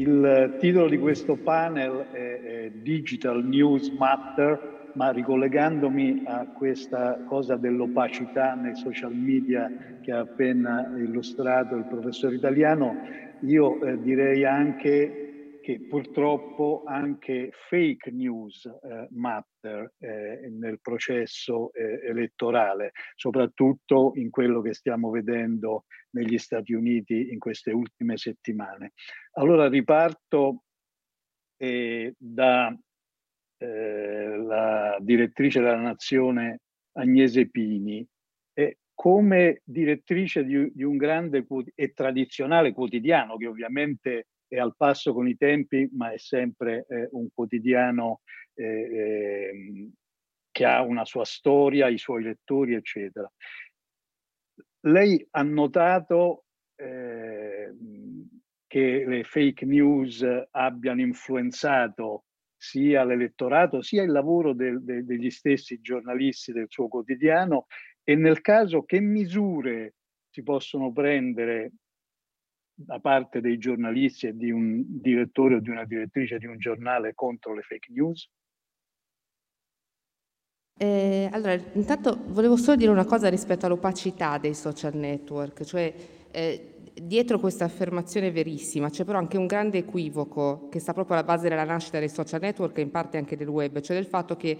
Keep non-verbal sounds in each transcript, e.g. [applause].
Il titolo di questo panel è, è Digital News Matter, ma ricollegandomi a questa cosa dell'opacità nei social media che ha appena illustrato il professor italiano, io eh, direi anche che purtroppo anche fake news eh, matter eh, nel processo eh, elettorale, soprattutto in quello che stiamo vedendo negli Stati Uniti in queste ultime settimane. Allora riparto eh, da eh, la direttrice della Nazione Agnese Pini. come direttrice di, di un grande e tradizionale quotidiano che ovviamente è al passo con i tempi, ma è sempre eh, un quotidiano eh, ehm, che ha una sua storia, i suoi lettori, eccetera. Lei ha notato eh, che le fake news abbiano influenzato sia l'elettorato sia il lavoro del, de, degli stessi giornalisti del suo quotidiano e nel caso che misure si possono prendere da parte dei giornalisti e di un direttore o di una direttrice di un giornale contro le fake news? Eh, allora, intanto volevo solo dire una cosa rispetto all'opacità dei social network, cioè eh, dietro questa affermazione verissima c'è però anche un grande equivoco che sta proprio alla base della nascita dei social network e in parte anche del web, cioè del fatto che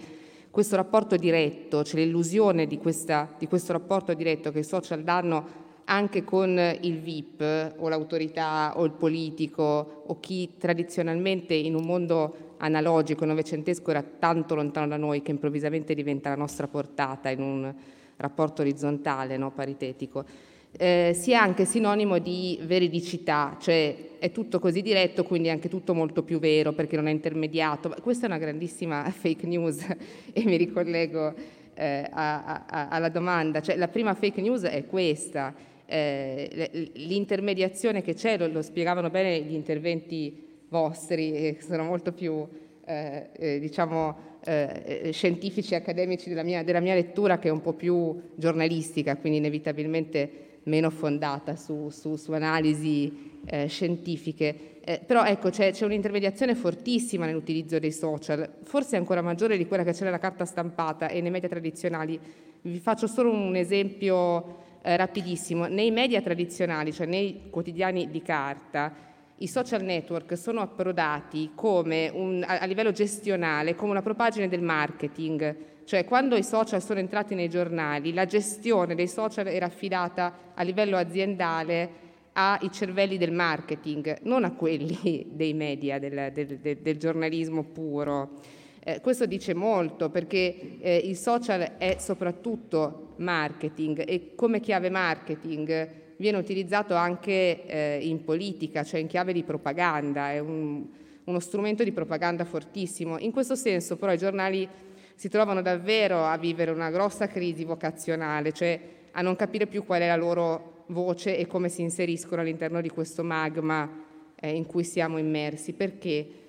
questo rapporto diretto, cioè l'illusione di, questa, di questo rapporto diretto che i social danno anche con il VIP o l'autorità o il politico o chi tradizionalmente in un mondo analogico, novecentesco era tanto lontano da noi che improvvisamente diventa la nostra portata in un rapporto orizzontale, no, paritetico, eh, sia anche sinonimo di veridicità, cioè è tutto così diretto, quindi è anche tutto molto più vero perché non è intermediato. Questa è una grandissima [laughs] fake news [laughs] e mi ricollego eh, a, a, alla domanda. Cioè, la prima fake news è questa, eh, l'intermediazione che c'è, lo, lo, spiegavano bene gli interventi vostri, che sono molto più eh, eh diciamo, eh, eh, scientifici e accademici della mia, della mia, lettura, che è un po' più giornalistica, quindi inevitabilmente meno fondata su, su, su analisi eh, scientifiche. però ecco, c'è, c'è un'intermediazione fortissima nell'utilizzo dei social, forse ancora maggiore di quella che c'è nella carta stampata e nei media tradizionali. Vi faccio solo un esempio eh, rapidissimo. Nei media tradizionali, cioè nei quotidiani di carta, i social network sono approdati un, a, a, livello gestionale come una propagine del marketing, cioè quando i social sono entrati nei giornali, la gestione dei social era affidata a livello aziendale ai cervelli del marketing, non a quelli [laughs] dei media, del, del, del, del giornalismo puro. Eh, questo dice molto perché eh, il social è soprattutto marketing e come chiave marketing viene utilizzato anche eh, in politica, cioè in chiave di propaganda, è un, uno strumento di propaganda fortissimo. In questo senso però i giornali si trovano davvero a vivere una grossa crisi vocazionale, cioè a non capire più qual è la loro voce e come si inseriscono all'interno di questo magma eh, in cui siamo immersi. Perché?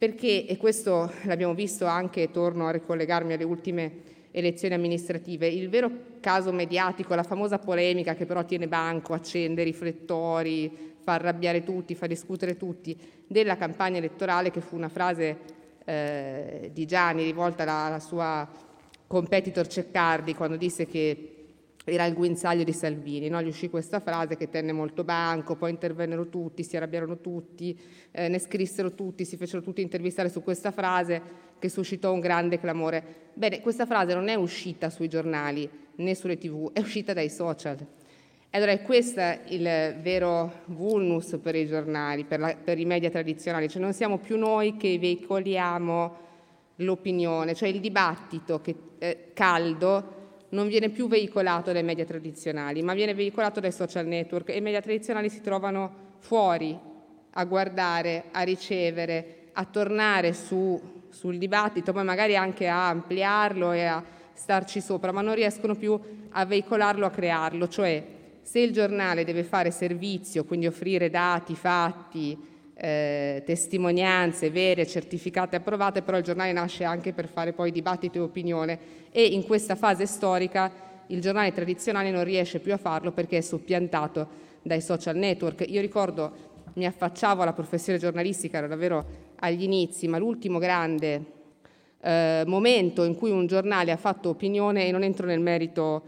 Perché, e questo l'abbiamo visto anche, torno a ricollegarmi alle ultime elezioni amministrative, il vero caso mediatico, la famosa polemica che però tiene banco, accende riflettori, fa arrabbiare tutti, fa discutere tutti, della campagna elettorale che fu una frase eh, di Gianni rivolta alla, alla sua competitor Ceccardi quando disse che era il guinzaglio di Salvini, no? gli uscì questa frase che tenne molto banco, poi intervennero tutti, si arrabbiarono tutti, eh, ne scrissero tutti, si fecero tutti intervistare su questa frase che suscitò un grande clamore. Bene, questa frase non è uscita sui giornali né sulle tv, è uscita dai social. Allora è questo il vero vulnus per i giornali, per, la, per i media tradizionali, cioè non siamo più noi che veicoliamo l'opinione, cioè il dibattito che, eh, caldo non viene più veicolato dai media tradizionali, ma viene veicolato dai social network e i media tradizionali si trovano fuori a guardare, a ricevere, a tornare su, sul dibattito, poi magari anche a ampliarlo e a starci sopra, ma non riescono più a veicolarlo, a crearlo. Cioè, se il giornale deve fare servizio, quindi offrire dati, fatti, eh, testimonianze vere, certificate, approvate, però il giornale nasce anche per fare poi dibattito e opinione e in questa fase storica il giornale tradizionale non riesce più a farlo perché è soppiantato dai social network. Io ricordo mi affacciavo alla professione giornalistica, ero davvero agli inizi, ma l'ultimo grande eh, momento in cui un giornale ha fatto opinione, e non entro nel merito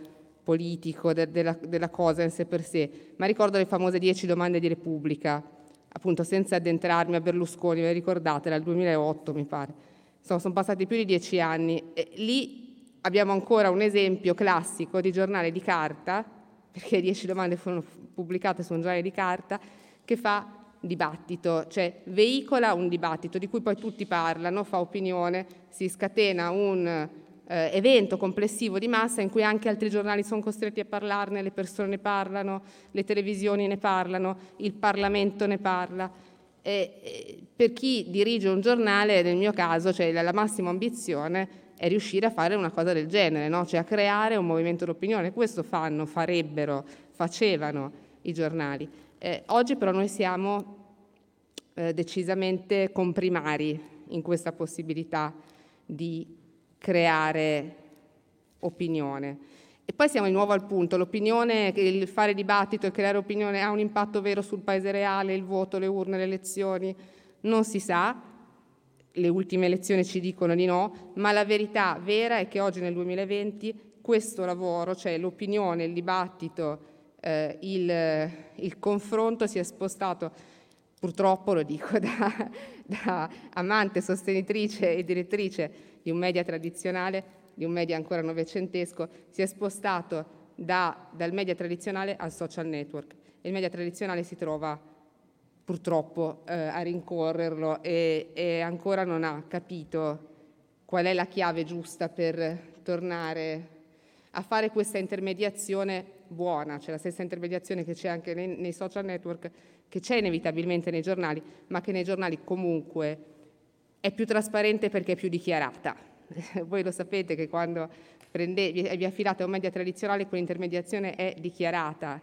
politico de- della, della cosa in sé per sé, ma ricordo le famose dieci domande di Repubblica, appunto senza addentrarmi a Berlusconi, ve le ricordate, dal 2008 mi pare. Insomma, sono passati più di dieci anni. E lì abbiamo ancora un esempio classico di giornale di carta, perché [laughs] dieci domande furono pubblicate su un giornale di carta, che fa dibattito, cioè veicola un dibattito di cui poi tutti parlano, fa opinione, si scatena un eh, evento complessivo di massa in cui anche altri giornali sono costretti a parlarne, le persone ne parlano, le televisioni ne parlano, il Parlamento ne parla. E, e per chi dirige un giornale, nel mio caso, cioè la, la massima ambizione è riuscire a fare una cosa del genere, no? cioè a creare un movimento d'opinione. Questo fanno, farebbero, facevano i giornali. Eh, oggi però noi siamo eh, decisamente comprimari in questa possibilità di creare opinione. E poi siamo di nuovo al punto, l'opinione, il fare dibattito e creare opinione ha un impatto vero sul paese reale, il voto, le urne, le elezioni? Non si sa, le ultime elezioni ci dicono di no, ma la verità vera è che oggi nel 2020 questo lavoro, cioè l'opinione, il dibattito, eh, il, il, confronto si è spostato, purtroppo lo dico [laughs] da, da amante, sostenitrice e direttrice di un media tradizionale, di un media ancora novecentesco, si è spostato da, dal media tradizionale al social network. Il media tradizionale si trova purtroppo eh, a rincorrerlo e, e ancora non ha capito qual è la chiave giusta per tornare a fare questa intermediazione buona, c'è la stessa intermediazione che c'è anche nei, nei, social network, che c'è inevitabilmente nei giornali, ma che nei giornali comunque è più trasparente perché è più dichiarata. [laughs] Voi lo sapete che quando prende, vi affidate a un media tradizionale quell'intermediazione è dichiarata,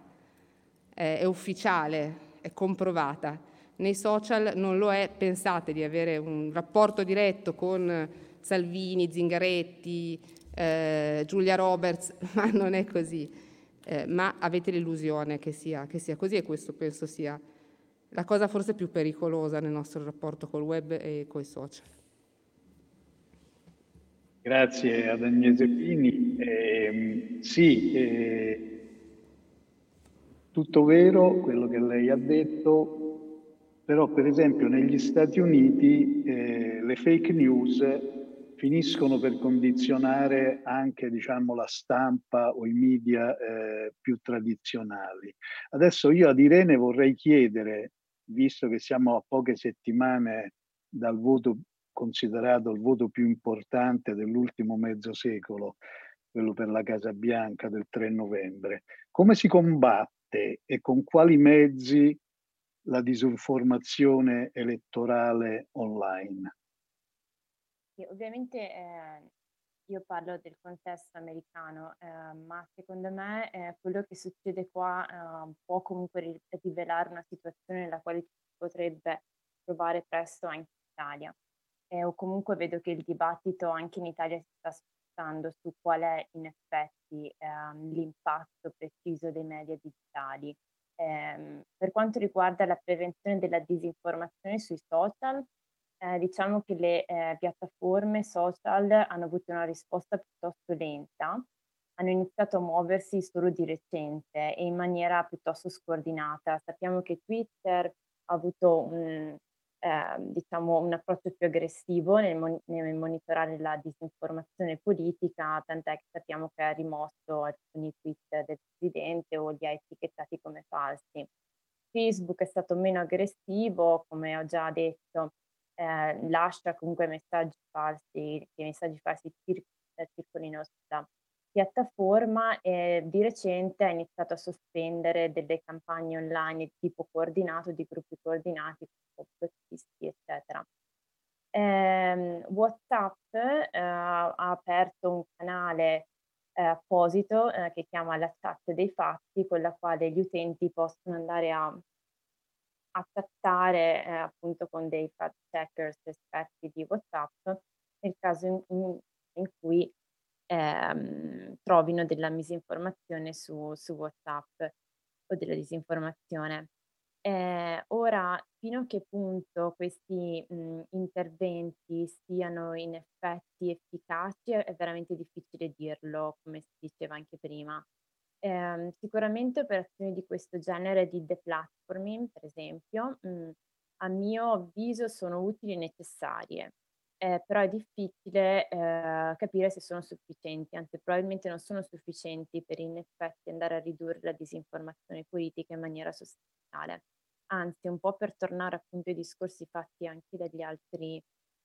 è, è ufficiale, è comprovata. Nei social non lo è, pensate di avere un rapporto diretto con Salvini, Zingaretti, eh, Giulia Roberts, [laughs] ma non è così. Eh, ma avete l'illusione che sia, che sia così e questo penso sia la cosa forse più pericolosa nel nostro rapporto col web e coi social. Grazie ad Agnese Pini. Eh, sì, eh, tutto vero quello che lei ha detto, però per esempio negli Stati Uniti eh, le fake news finiscono per condizionare anche diciamo, la stampa o i media eh, più tradizionali. Adesso io ad Irene vorrei chiedere, visto che siamo a poche settimane dal voto considerato il voto più importante dell'ultimo mezzo secolo, quello per la Casa Bianca del 3 novembre, come si combatte e con quali mezzi la disinformazione elettorale online? Sì, ovviamente eh, io parlo del contesto americano, eh, ma secondo me eh, quello che succede qua eh, può comunque rivelare una situazione nella quale si potrebbe trovare presto anche in Italia. o comunque vedo che il dibattito anche in Italia si sta spostando su qual è in effetti ehm, l'impatto preciso dei media digitali. Ehm, per quanto riguarda la prevenzione della disinformazione sui social, eh, diciamo che le eh, piattaforme social hanno avuto una risposta piuttosto lenta, hanno iniziato a muoversi solo di recente e in maniera piuttosto scordinata. Sappiamo che Twitter ha avuto un, eh, diciamo, un approccio più aggressivo nel, mon- nel, monitorare la disinformazione politica, tant'è che sappiamo che ha rimosso alcuni tweet del presidente o li ha etichettati come falsi. Facebook è stato meno aggressivo, come ho già detto, eh, lascia comunque messaggi falsi, che i messaggi falsi cir- circolino sulla piattaforma e di recente ha iniziato a sospendere delle campagne online di tipo coordinato, di gruppi coordinati, complotisti, eccetera. Eh, WhatsApp eh, ha aperto un canale eh, apposito eh, che chiama la chat dei fatti, con la quale gli utenti possono andare a a trattare eh, appunto con dei fact checkers esperti di WhatsApp nel caso in, in, in cui ehm, trovino della misinformazione su, su WhatsApp o della disinformazione. Eh, ora, fino a che punto questi, mhmm, interventi siano in effetti efficaci è veramente difficile dirlo, come si diceva anche prima. Ehm, sicuramente operazioni di questo genere di deplatforming, per esempio, mhmm, a mio avviso sono utili e necessarie, ehm, però è difficile, ehm, capire se sono sufficienti, anzi probabilmente non sono sufficienti per in effetti andare a ridurre la disinformazione politica in maniera sostanziale. Anzi, un po' per tornare appunto ai discorsi fatti anche dagli altri,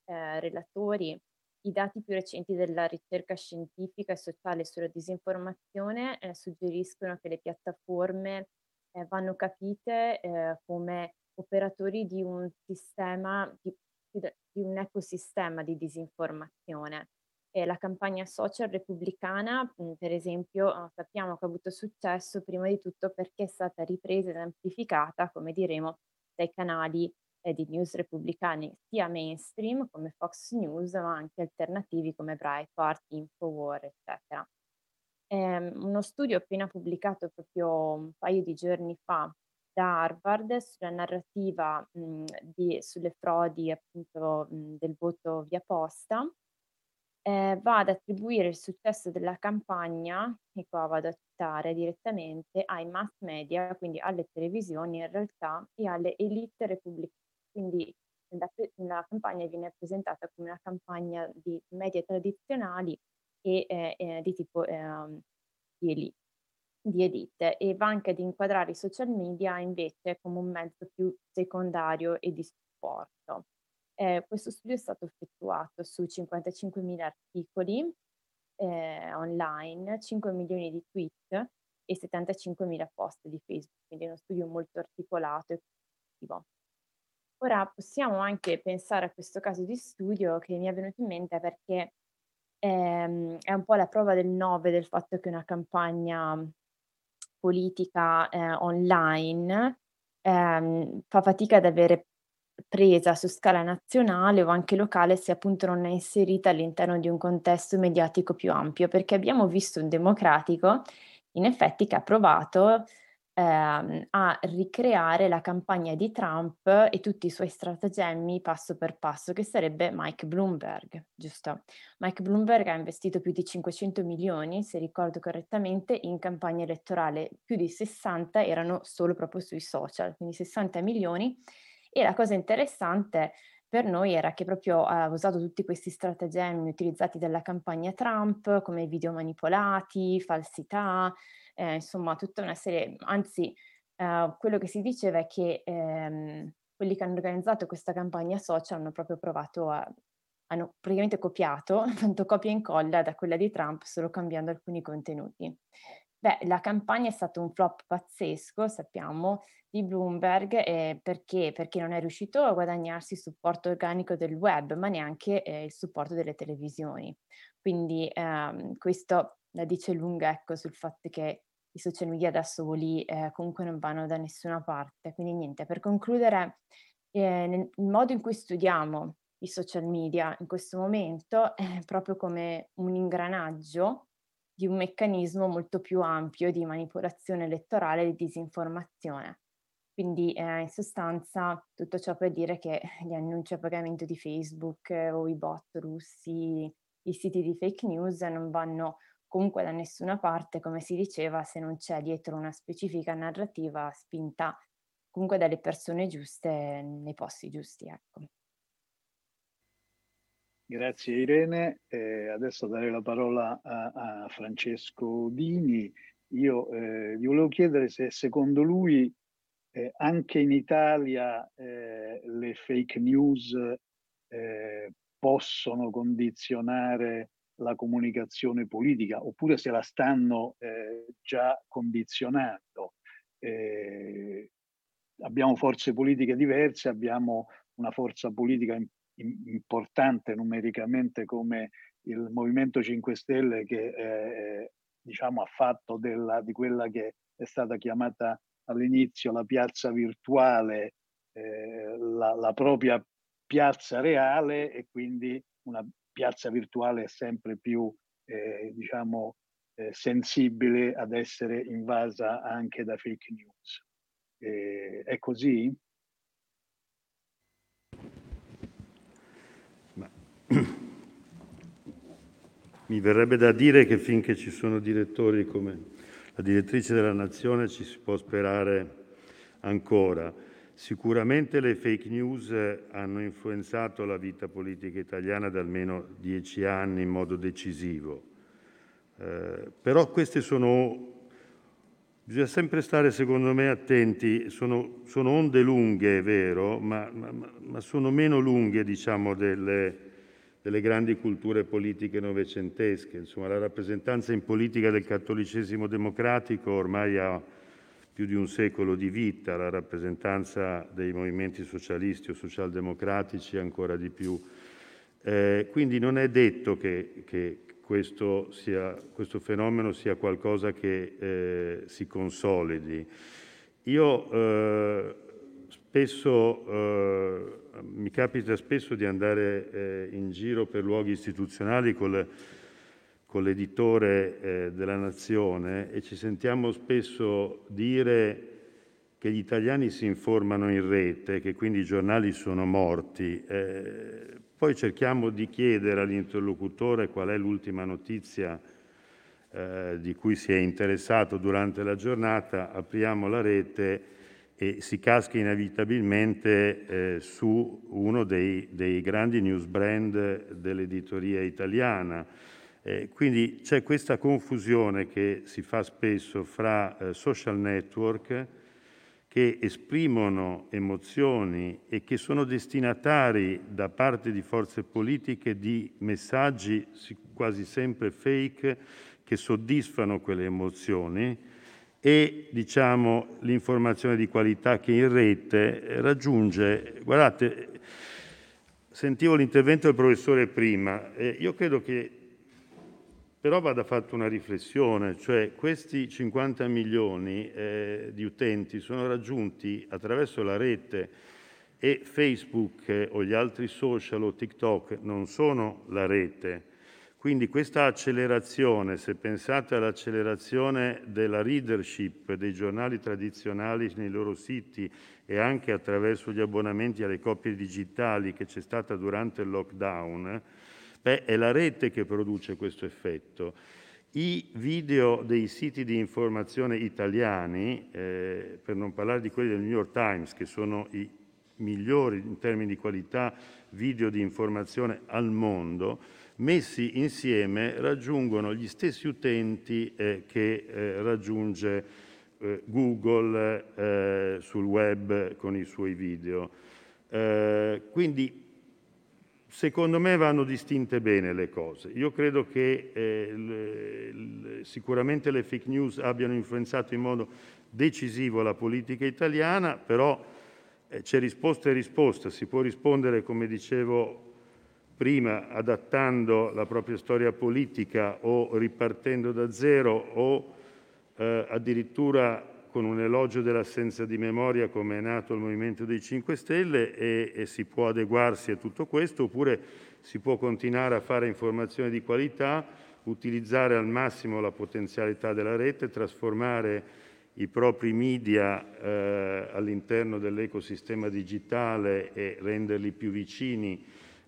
ehm, relatori, i dati più recenti della ricerca scientifica e sociale sulla disinformazione, ehm, suggeriscono che le piattaforme, ehm, vanno capite, ehm, come operatori di un sistema di di un ecosistema di disinformazione. E la campagna social repubblicana, mhmm, per esempio, uhm, sappiamo che ha avuto successo prima di tutto perché è stata ripresa ed amplificata, come diremo, dai canali eh, di news repubblicani sia mainstream come Fox News, ma anche alternativi come Breitbart, Infowar, eccetera. Ehm, uno studio appena pubblicato proprio un paio di giorni fa da Harvard sulla narrativa mh, di, sulle frodi appunto mh, del voto via posta eh, va ad attribuire il successo della campagna, e qua vado a citare direttamente, ai mass media, quindi alle televisioni in realtà, e alle elite repubblicane. Quindi la, la campagna viene presentata come una campagna di media tradizionali e eh, eh, di tipo eh, di, elite, di elite e va anche ad inquadrare i social media invece come un mezzo più secondario e di supporto. Eh, questo studio è stato effettuato su 55.000 articoli eh, online, 5 milioni di tweet e 75.000 post di Facebook, quindi è uno studio molto articolato e positivo. Ora possiamo anche pensare a questo caso di studio che mi è venuto in mente perché ehm, è un po' la prova del 9 del fatto che una campagna politica eh, online ehm, fa fatica ad avere presa su scala nazionale o anche locale se appunto non è inserita all'interno di un contesto mediatico più ampio, perché abbiamo visto un democratico in effetti che ha provato ehm, a ricreare la campagna di Trump e tutti i suoi stratagemmi passo per passo, che sarebbe Mike Bloomberg, giusto? Mike Bloomberg ha investito più di 500 milioni, se ricordo correttamente, in campagna elettorale, più di 60 erano solo proprio sui social, quindi 60 milioni e la cosa interessante per noi era che proprio ha usato tutti questi stratagemmi utilizzati dalla campagna Trump, come video manipolati, falsità, eh, insomma tutta una serie, anzi eh, quello che si diceva è che ehm, quelli che hanno organizzato questa campagna social hanno proprio provato a, hanno praticamente copiato, [laughs] fatto copia e incolla da quella di Trump, solo cambiando alcuni contenuti. Beh, la campagna è stato un flop pazzesco, sappiamo, di Bloomberg, eh, perché? Perché non è riuscito a guadagnarsi il supporto organico del web, ma neanche eh, il supporto delle televisioni. Quindi ehm, questo la dice lunga ecco, sul fatto che i social media da soli eh, comunque non vanno da nessuna parte. Quindi niente, per concludere, eh, nel, il modo in cui studiamo i social media in questo momento è [laughs] proprio come un ingranaggio di un meccanismo molto più ampio di manipolazione elettorale e di disinformazione. Quindi eh, in sostanza tutto ciò per dire che gli annunci a pagamento di Facebook eh, o i bot russi, i siti di fake news non vanno comunque da nessuna parte, come si diceva, se non c'è dietro una specifica narrativa spinta comunque dalle persone giuste nei posti giusti. Ecco. Grazie Irene, eh, adesso darei la parola a, a Francesco Dini. Io eh, gli volevo chiedere se secondo lui eh, anche in Italia eh, le fake news eh, possono condizionare la comunicazione politica oppure se la stanno eh, già condizionando. abbiamo forze politiche diverse, abbiamo una forza politica importante numericamente come il Movimento 5 Stelle che eh, diciamo, ha fatto della, di quella che è stata chiamata all'inizio la piazza virtuale, eh, la, la, propria piazza reale e quindi una piazza virtuale sempre più eh, diciamo, eh, sensibile ad essere invasa anche da fake news. Eh, è così? Ma... [clears throat] Mi verrebbe da dire che finché ci sono direttori come la direttrice della Nazione ci si può sperare ancora. Sicuramente le fake news hanno influenzato la vita politica italiana da almeno dieci anni in modo decisivo. Eh, però queste sono Bisogna sempre stare, secondo me, attenti. Sono, sono onde lunghe, è vero, ma, ma, ma, sono meno lunghe, diciamo, delle, delle grandi culture politiche novecentesche. Insomma, la rappresentanza in politica del cattolicesimo democratico ormai ha più di un secolo di vita, la rappresentanza dei movimenti socialisti o socialdemocratici ancora di più. Eh, quindi non è detto che, che, questo, sia, questo fenomeno sia qualcosa che eh, si consolidi. Io eh, spesso, eh, mi capita spesso di andare eh, in giro per luoghi istituzionali con, le, con l'editore eh, della Nazione e ci sentiamo spesso dire che gli italiani si informano in rete, che quindi i giornali sono morti. Eh, poi cerchiamo di chiedere all'interlocutore qual è l'ultima notizia eh, di cui si è interessato durante la giornata, apriamo la rete e si casca inevitabilmente eh, su uno dei, dei, grandi news brand dell'editoria italiana. Eh, quindi c'è questa confusione che si fa spesso fra eh, social network, che esprimono emozioni e che sono destinatari da parte di forze politiche di messaggi quasi sempre fake che soddisfano quelle emozioni e diciamo l'informazione di qualità che in rete raggiunge guardate sentivo l'intervento del professore prima e io credo che però vada fatta una riflessione, cioè questi 50 milioni eh, di utenti sono raggiunti attraverso la rete e Facebook eh, o gli altri social o TikTok non sono la rete. Quindi questa accelerazione, se pensate all'accelerazione della readership dei giornali tradizionali nei loro siti e anche attraverso gli abbonamenti alle copie digitali che c'è stata durante il lockdown, Beh, è la rete che produce questo effetto. I video dei siti di informazione italiani, eh, per non parlare di quelli del New York Times, che sono i migliori in termini di qualità video di informazione al mondo, messi insieme raggiungono gli stessi utenti eh, che eh, raggiunge eh, Google eh, sul web con i suoi video. Eh, quindi Secondo me vanno distinte bene le cose. Io credo che eh, le, sicuramente le fake news abbiano influenzato in modo decisivo la politica italiana, però eh, c'è risposta e risposta. Si può rispondere, come dicevo prima, adattando la propria storia politica o ripartendo da zero o eh, addirittura con un elogio dell'assenza di memoria come è nato il Movimento dei 5 Stelle e, e si può adeguarsi a tutto questo oppure si può continuare a fare informazione di qualità, utilizzare al massimo la potenzialità della rete, trasformare i propri media eh, all'interno dell'ecosistema digitale e renderli più vicini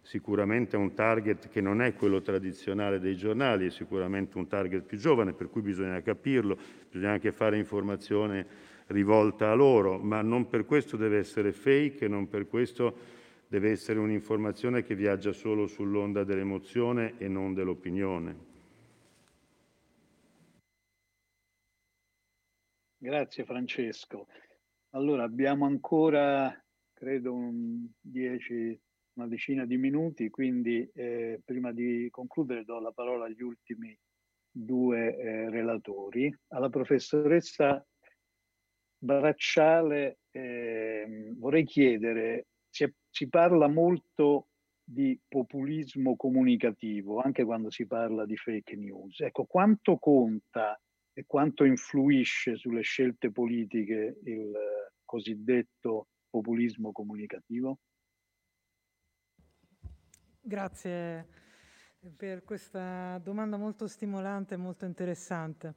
sicuramente un target che non è quello tradizionale dei giornali, è sicuramente un target più giovane, per cui bisogna capirlo, bisogna anche fare informazione rivolta a loro, ma non per questo deve essere fake, non per questo deve essere un'informazione che viaggia solo sull'onda dell'emozione e non dell'opinione. Grazie Francesco. Allora abbiamo ancora, credo, un 10 una decina di minuti, quindi eh, prima di concludere do la parola agli ultimi due eh, relatori. Alla professoressa Bracciale eh, vorrei chiedere, si, si parla molto di populismo comunicativo, anche quando si parla di fake news. Ecco, quanto conta e quanto influisce sulle scelte politiche il cosiddetto populismo comunicativo? Grazie per questa domanda molto stimolante e molto interessante.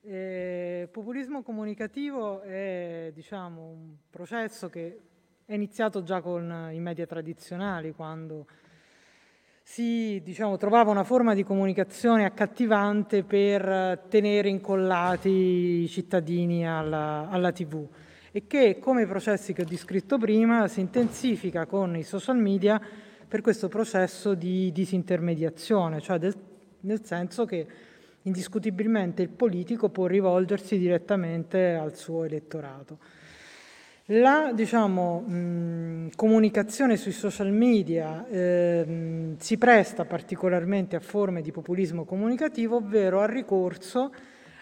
Eh, populismo comunicativo è diciamo, un processo che è iniziato già con i media tradizionali, quando si diciamo, trovava una forma di comunicazione accattivante per tenere incollati i cittadini alla, alla TV e che, come i processi che ho descritto prima, si intensifica con i social media per questo processo di disintermediazione, cioè del, nel senso che indiscutibilmente il politico può rivolgersi direttamente al suo elettorato. La diciamo, mh, comunicazione sui social media eh, si presta particolarmente a forme di populismo comunicativo, ovvero al ricorso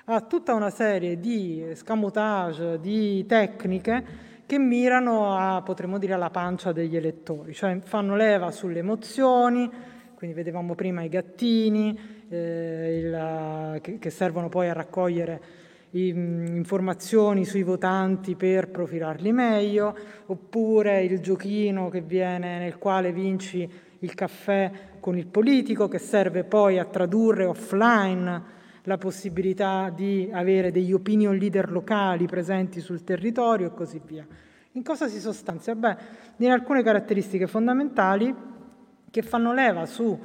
a tutta una serie di scamotage, di tecniche che mirano a, potremmo dire, alla pancia degli elettori, cioè fanno leva sulle emozioni, quindi vedevamo prima i gattini, eh, il, che, che, servono poi a raccogliere i, mh, informazioni sui votanti per profilarli meglio, oppure il giochino viene, nel quale vinci il caffè con il politico, che serve poi a tradurre offline la possibilità di avere degli opinion leader locali presenti sul territorio e così via. In cosa si sostanzia? Beh, in alcune caratteristiche fondamentali che fanno leva su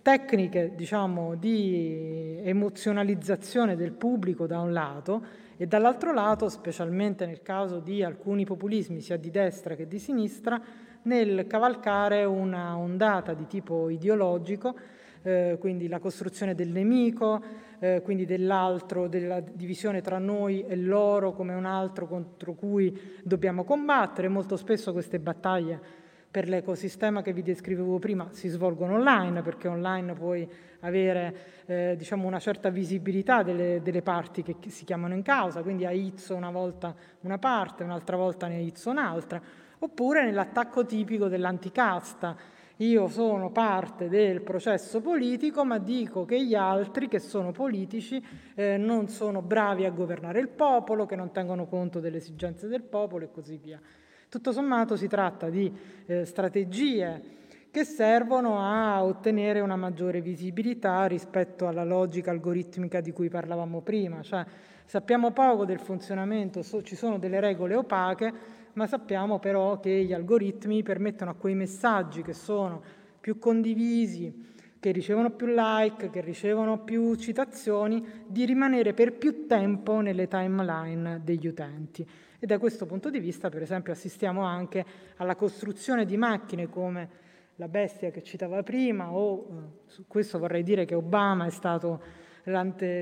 tecniche diciamo, di emozionalizzazione del pubblico da un lato e dall'altro lato, specialmente nel caso di alcuni populismi sia di destra che di sinistra, nel cavalcare una ondata di tipo ideologico, eh, quindi la costruzione del nemico, eh, quindi dell'altro, della divisione tra noi e loro come un altro contro cui dobbiamo combattere. Molto spesso queste battaglie per l'ecosistema che vi descrivevo prima si svolgono online, perché online puoi avere eh, diciamo una certa visibilità delle, delle, parti che si chiamano in causa, quindi a Izzo una volta una parte, un'altra volta ne Izzo un'altra, oppure nell'attacco tipico dell'anticasta, io sono parte del processo politico, ma dico che gli altri che sono politici eh, non sono bravi a governare il popolo, che non tengono conto delle esigenze del popolo e così via. Tutto sommato si tratta di eh, strategie che servono a ottenere una maggiore visibilità rispetto alla logica algoritmica di cui parlavamo prima, cioè sappiamo poco del funzionamento, so, ci sono delle regole opache, ma sappiamo però che gli algoritmi permettono a quei messaggi che sono più condivisi, che ricevono più like, che ricevono più citazioni, di rimanere per più tempo nelle timeline degli utenti. E da questo punto di vista, per esempio, assistiamo anche alla costruzione di macchine come la bestia che citava prima, o eh, su questo vorrei dire che Obama è stato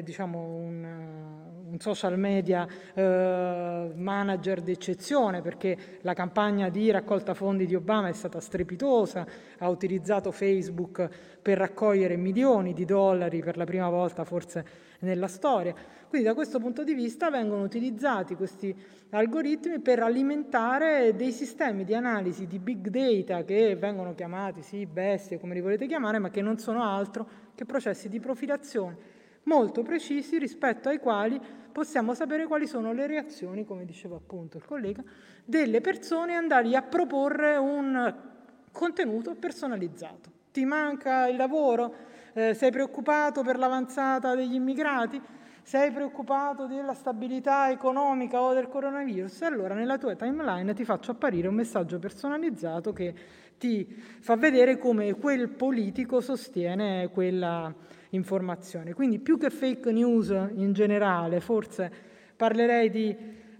diciamo, un, un, social media eh, manager d'eccezione perché la campagna di raccolta fondi di Obama è stata strepitosa, ha utilizzato Facebook per raccogliere milioni di dollari per la prima volta forse nella storia. Quindi da questo punto di vista vengono utilizzati questi algoritmi per alimentare dei sistemi di analisi di big data che vengono chiamati, sì, bestie, come li volete chiamare, ma che non sono altro che processi di profilazione molto precisi rispetto ai quali possiamo sapere quali sono le reazioni, come diceva appunto il collega, delle persone e andargli a proporre un contenuto personalizzato. Ti manca il lavoro? Eh, sei preoccupato per l'avanzata degli immigrati? Sei preoccupato della stabilità economica o del coronavirus? Allora nella tua timeline ti faccio apparire un messaggio personalizzato che ti fa vedere come quel politico sostiene quella informazione. Quindi più che fake news in generale, forse parlerei di,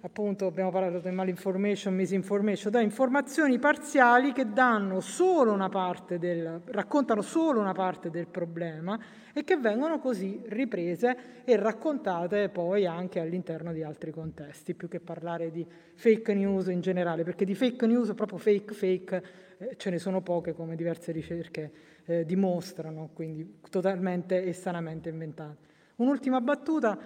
appunto abbiamo parlato di malinformation, misinformation, da informazioni parziali che danno solo una parte del, raccontano solo una parte del problema e che vengono così riprese e raccontate poi anche all'interno di altri contesti, più che parlare di fake news in generale, perché di fake news, proprio fake fake, eh, ce ne sono poche come diverse ricerche eh, dimostrano, quindi totalmente e sanamente inventate. Un'ultima battuta,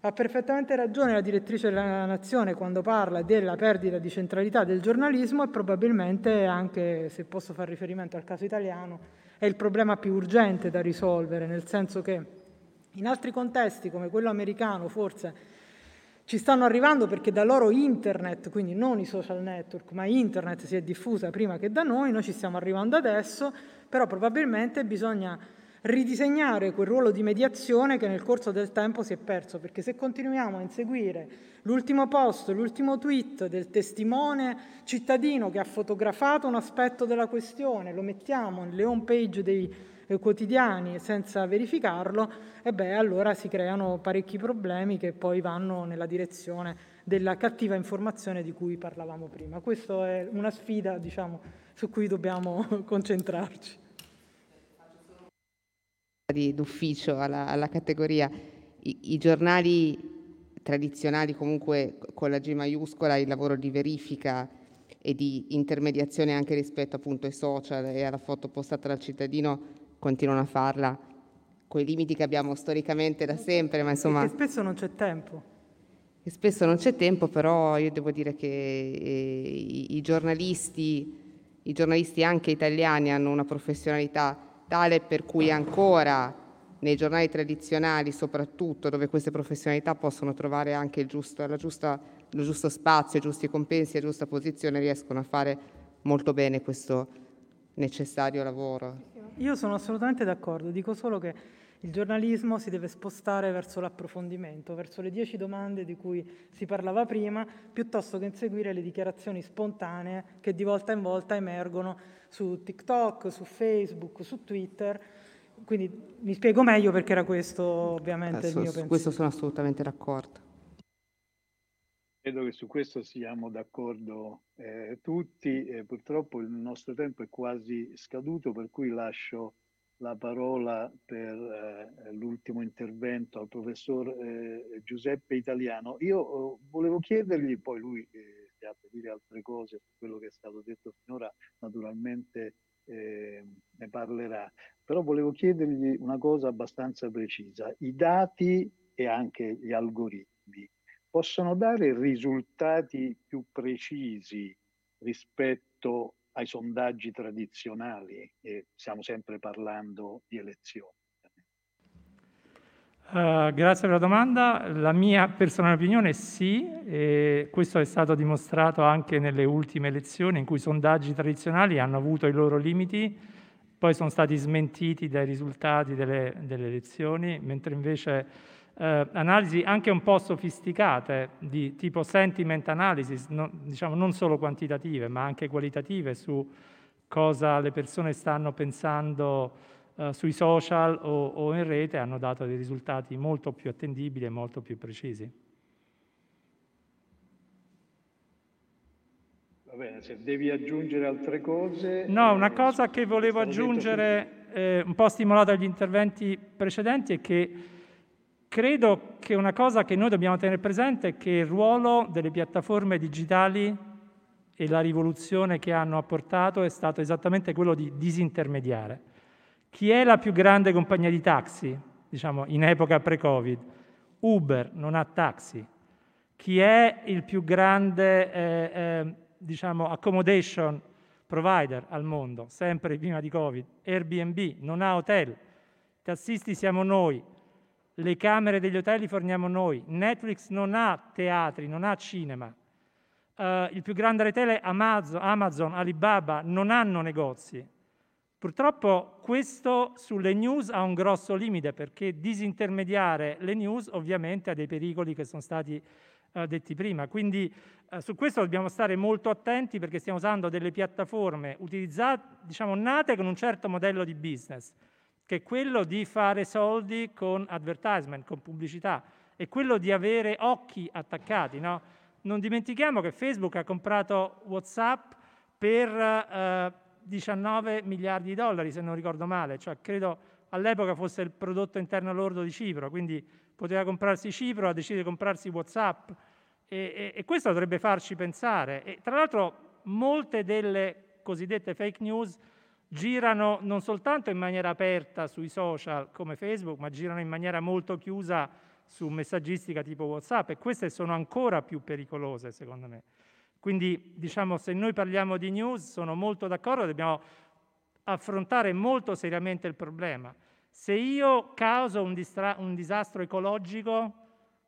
ha perfettamente ragione la direttrice della Nazione quando parla della perdita di centralità del giornalismo e probabilmente anche, se posso fare riferimento al caso italiano, è il problema più urgente da risolvere, nel senso che in altri contesti come quello americano forse ci stanno arrivando perché da loro internet, quindi non i social network, ma internet si è diffusa prima che da noi, noi ci stiamo arrivando adesso, però probabilmente bisogna ridisegnare quel ruolo di mediazione che nel corso del tempo si è perso, perché se continuiamo a inseguire l'ultimo post, l'ultimo tweet del testimone cittadino che ha fotografato un aspetto della questione, lo mettiamo nelle home page dei eh, quotidiani senza verificarlo, e beh, allora si creano parecchi problemi che poi vanno nella direzione della cattiva informazione di cui parlavamo prima. Questa è una sfida diciamo, su cui dobbiamo [laughs] concentrarci d'ufficio alla, alla categoria. I, I, giornali tradizionali comunque con la G maiuscola, il lavoro di verifica e di intermediazione anche rispetto appunto ai social e alla foto postata dal cittadino continuano a farla con i limiti che abbiamo storicamente da sempre, ma insomma... Perché spesso non c'è tempo. E spesso non c'è tempo, però io devo dire che eh, i, i, giornalisti, i giornalisti anche italiani hanno una professionalità tale per cui ancora nei giornali tradizionali, soprattutto dove queste professionalità possono trovare anche il giusto, giusta, lo giusto spazio, i giusti compensi, la giusta posizione, riescono a fare molto bene questo necessario lavoro. Io sono assolutamente d'accordo, dico solo che il giornalismo si deve spostare verso l'approfondimento, verso le dieci domande di cui si parlava prima, piuttosto che inseguire le dichiarazioni spontanee che di volta in volta emergono su TikTok, su Facebook, su Twitter. Quindi mi spiego meglio perché era questo ovviamente Adesso, il mio pensiero. Su questo sono assolutamente d'accordo. Credo che su questo siamo d'accordo eh, tutti. Eh, purtroppo il nostro tempo è quasi scaduto, per cui lascio la parola per eh, l'ultimo intervento al professor eh, Giuseppe Italiano. Io oh, volevo chiedergli, poi lui eh, se ha da dire altre cose su quello che è stato detto finora, naturalmente eh, ne parlerà, però volevo chiedergli una cosa abbastanza precisa. I dati e anche gli algoritmi possono dare risultati più precisi rispetto ai sondaggi tradizionali e stiamo sempre parlando di elezioni. Uh, grazie per la domanda. La mia personale opinione è sì, e questo è stato dimostrato anche nelle ultime elezioni in cui i sondaggi tradizionali hanno avuto i loro limiti, poi sono stati smentiti dai risultati delle, delle elezioni, mentre invece eh, analisi anche un po' sofisticate di tipo sentiment analysis, no, diciamo non solo quantitative ma anche qualitative su cosa le persone stanno pensando eh, sui social o, o in rete hanno dato dei risultati molto più attendibili e molto più precisi. Va bene, se devi aggiungere altre cose... No, una cosa che volevo aggiungere, eh, un po' stimolato dagli interventi precedenti, è che Credo che una cosa che noi dobbiamo tenere presente è che il ruolo delle piattaforme digitali e la rivoluzione che hanno apportato è stato esattamente quello di disintermediare. Chi è la più grande compagnia di taxi, diciamo, in epoca pre-Covid? Uber non ha taxi. Chi è il più grande eh, eh, diciamo, accommodation provider al mondo, sempre prima di Covid? Airbnb non ha hotel. Tassisti siamo noi, le camere degli hotel li forniamo noi, Netflix non ha teatri, non ha cinema, uh, il più grande retailer Amazon, Amazon, Alibaba non hanno negozi. Purtroppo questo sulle news ha un grosso limite perché disintermediare le news ovviamente ha dei pericoli che sono stati uh, detti prima. Quindi uh, su questo dobbiamo stare molto attenti perché stiamo usando delle piattaforme utilizzate, diciamo, nate con un certo modello di business che è quello di fare soldi con advertisement, con pubblicità, è quello di avere occhi attaccati. No? Non dimentichiamo che Facebook ha comprato WhatsApp per eh, 19 miliardi di dollari, se non ricordo male, cioè credo all'epoca fosse il prodotto interno lordo di Cipro, quindi poteva comprarsi Cipro, ha deciso di comprarsi WhatsApp e, e, e questo dovrebbe farci pensare. E, tra l'altro molte delle cosiddette fake news girano non soltanto in maniera aperta sui social come Facebook, ma girano in maniera molto chiusa su messaggistica tipo WhatsApp e queste sono ancora più pericolose secondo me. Quindi diciamo se noi parliamo di news sono molto d'accordo, dobbiamo affrontare molto seriamente il problema. Se io causo un, distra- un disastro ecologico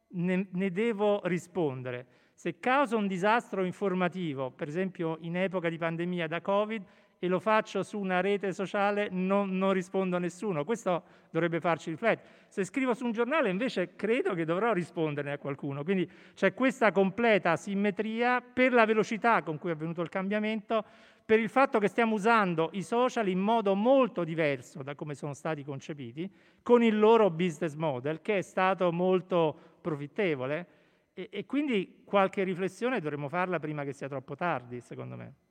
ne, ne devo rispondere. Se causo un disastro informativo, per esempio in epoca di pandemia da Covid, e lo faccio su una rete sociale non, non, rispondo a nessuno. Questo dovrebbe farci riflettere. Se scrivo su un giornale invece credo che dovrò rispondere a qualcuno. Quindi c'è questa completa simmetria per la velocità con cui è avvenuto il cambiamento, per il fatto che stiamo usando i social in modo molto diverso da come sono stati concepiti, con il loro business model che è stato molto profittevole e, e quindi qualche riflessione dovremmo farla prima che sia troppo tardi, secondo me.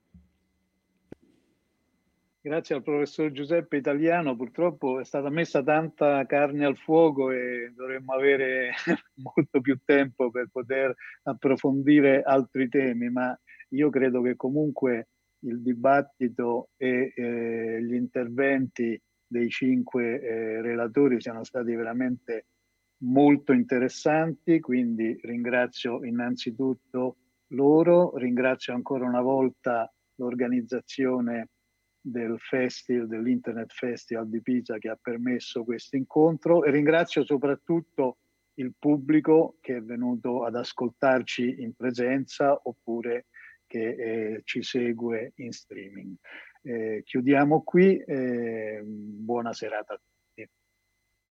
Grazie al professor Giuseppe Italiano, purtroppo è stata messa tanta carne al fuoco e dovremmo avere [laughs] molto più tempo per poter approfondire altri temi, ma io credo che comunque il dibattito e eh, gli interventi dei cinque eh, relatori siano stati veramente molto interessanti, quindi ringrazio innanzitutto loro, ringrazio ancora una volta l'organizzazione del festival, dell'Internet Festival di Pisa che ha permesso questo incontro e ringrazio soprattutto il pubblico che è venuto ad ascoltarci in presenza oppure che eh, ci segue in streaming. Eh, chiudiamo qui, eh, buona serata a tutti.